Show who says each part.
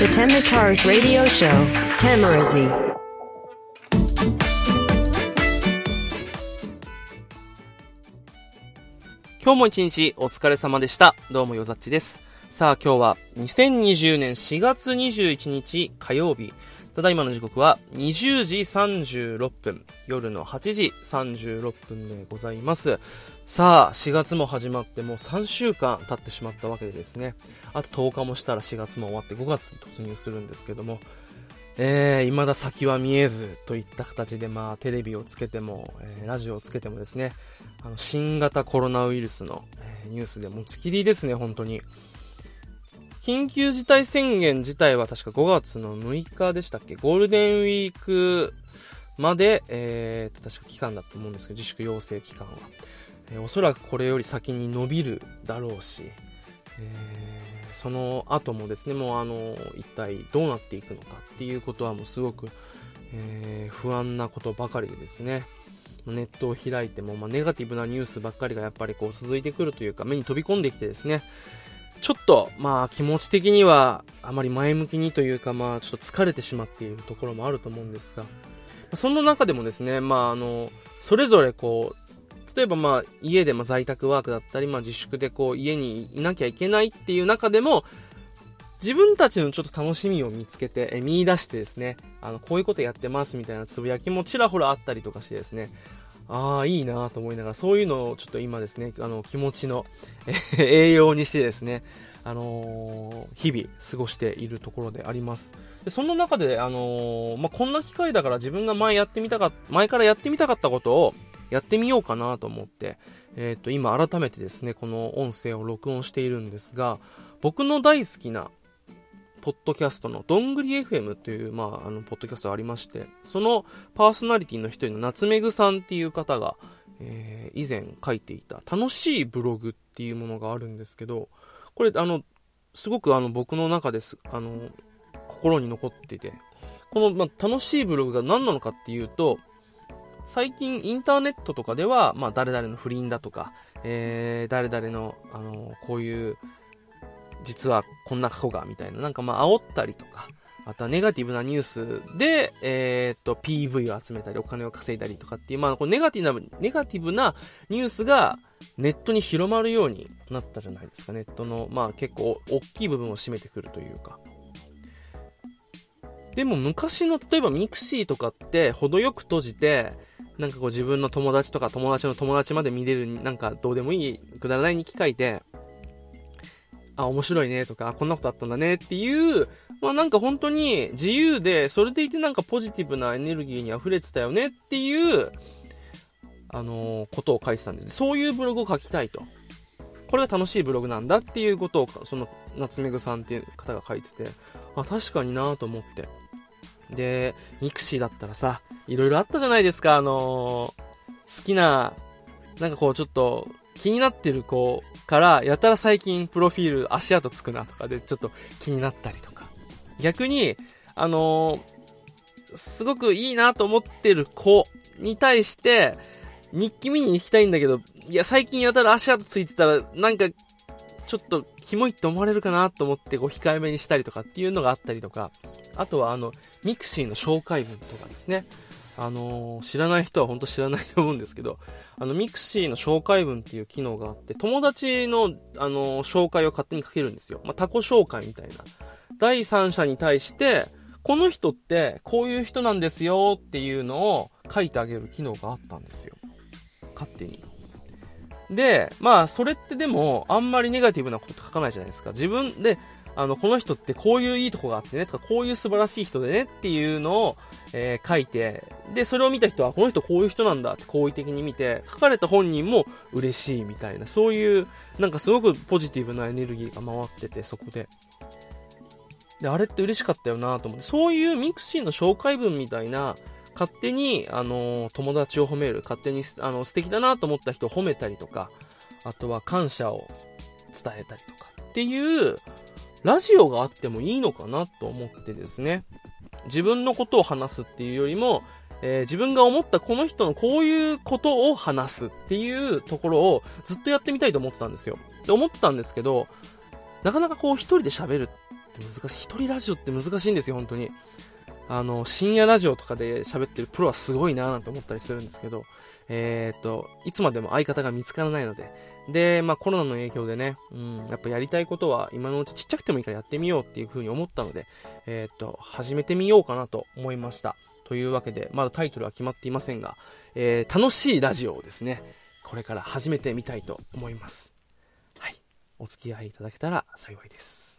Speaker 1: The Temitars radio show, Tamarazi.
Speaker 2: 今日も一日お疲れ様でした。どうもよざっちです。さあ今日は2020年4月21日火曜日。ただいまの時刻は20時36分。夜の8時36分でございます。さあ4月も始まってもう3週間経ってしまったわけでですね。あと10日もしたら4月も終わって5月に突入するんですけども。えー、未だ先は見えずといった形で、まあ、テレビをつけても、えーラジオをつけてもですね、あの、新型コロナウイルスの、えーニュースで持ちきりですね、本当に。緊急事態宣言自体は確か5月の6日でしたっけ？ゴールデンウィークまで、えーと、確か期間だと思うんですけど、自粛要請期間は。えーおそらくこれより先に伸びるだろうし、えーその後もですね、もうあの、一体どうなっていくのかっていうことはもうすごく、えー不安なことばかりでですね、ネットを開いても、まあ、ネガティブなニュースばっかりがやっぱりこう続いてくるというか、目に飛び込んできてですね、ちょっと、まあ気持ち的にはあまり前向きにというか、まあちょっと疲れてしまっているところもあると思うんですが、その中でもですね、まああの、それぞれこう、例えばまあ家でまあ在宅ワークだったり、まあ自粛でこう家にいなきゃいけないっていう中でも、自分たちのちょっと楽しみを見つけて、え見出してですね、あの、こういうことやってますみたいなつぶやきもちらほらあったりとかしてですね、ああ、いいなと思いながら、そういうのをちょっと今ですね、あの、気持ちの 栄養にしてですね、あのー日々過ごしているところであります。で、そんな中で、あのーまあ、こんな機会だから自分が前やってみたか前からやってみたかったことをやってみようかなと思って、えっ、と、今改めてですね、この音声を録音しているんですが、僕の大好きな、ポッドキャストのどんぐり FM という、まあ、あの、ポッドキャストがありまして、そのパーソナリティの一人の夏目ぐさんっていう方が、えー以前書いていた楽しいブログっていうものがあるんですけど、これ、あの、すごくあの、僕の中です、あの、心に残ってて、この、まあ、楽しいブログが何なのかっていうと、最近インターネットとかでは、まあ、誰々の不倫だとか、えー、誰々の、あの、こういう、実はこんな過去が、みたいな、なんかまあ、煽ったりとか、あとはネガティブなニュースで、えーっと、PV を集めたり、お金を稼いだりとかっていう、まあ、こうネガティブな、ネガティブなニュースがネットに広まるようになったじゃないですか。ネットの、まあ、結構大きい部分を占めてくるというか。でも昔の、例えばミクシーとかって、程よく閉じて、なんかこう自分の友達とか友達の友達まで見れる、なんかどうでもいい、くだらない日記書いて、あ、面白いねとか、こんなことあったんだねっていう、まあなんか本当に自由で、それでいてなんかポジティブなエネルギーに溢れてたよねっていう、あのーことを書いてたんです。そういうブログを書きたいと。これが楽しいブログなんだっていうことを、その、夏目ぐさんっていう方が書いてて、あ、確かになと思って。で、ミクシーだったらさ、いろいろあったじゃないですか、あのー好きな、なんかこうちょっと気になってる子から、やたら最近プロフィール足跡つくなとかでちょっと気になったりとか。逆に、あのーすごくいいなと思ってる子に対して、日記見に行きたいんだけど、いや最近やたら足跡ついてたら、なんか、ちょっとキモいって思われるかなと思ってこう控えめにしたりとかっていうのがあったりとか、あとはあの、ミクシーの紹介文とかですね。あのー知らない人は本当知らないと思うんですけど、あの、ミクシーの紹介文っていう機能があって、友達の、あのー紹介を勝手に書けるんですよ。まあ、他己紹介みたいな。第三者に対して、この人ってこういう人なんですよっていうのを書いてあげる機能があったんですよ。勝手に。で、まあ、それってでも、あんまりネガティブなこと書かないじゃないですか。自分で、あの、この人ってこういういいとこがあってね、とか、こういう素晴らしい人でねっていうのを、えー書いて、で、それを見た人は、この人こういう人なんだって好意的に見て、書かれた本人も嬉しいみたいな、そういう、なんかすごくポジティブなエネルギーが回ってて、そこで。で、あれって嬉しかったよなと思って、そういうミクシーの紹介文みたいな、勝手に、あのー友達を褒める、勝手に、あの、素敵だなと思った人を褒めたりとか、あとは感謝を伝えたりとかっていう、ラジオがあってもいいのかなと思ってですね。自分のことを話すっていうよりも、えー自分が思ったこの人のこういうことを話すっていうところをずっとやってみたいと思ってたんですよ。で思ってたんですけど、なかなかこう一人で喋るって難しい。一人ラジオって難しいんですよ、本当に。あの、深夜ラジオとかで喋ってるプロはすごいなぁなんて思ったりするんですけど、えー、っと、いつまでも相方が見つからないので、で、まあコロナの影響でね、うん、やっぱやりたいことは今のうちちっちゃくてもいいからやってみようっていう風に思ったので、えー、っと、始めてみようかなと思いました。というわけで、まだタイトルは決まっていませんが、えー、楽しいラジオをですね、これから始めてみたいと思います。はい。お付き合いいただけたら幸いです。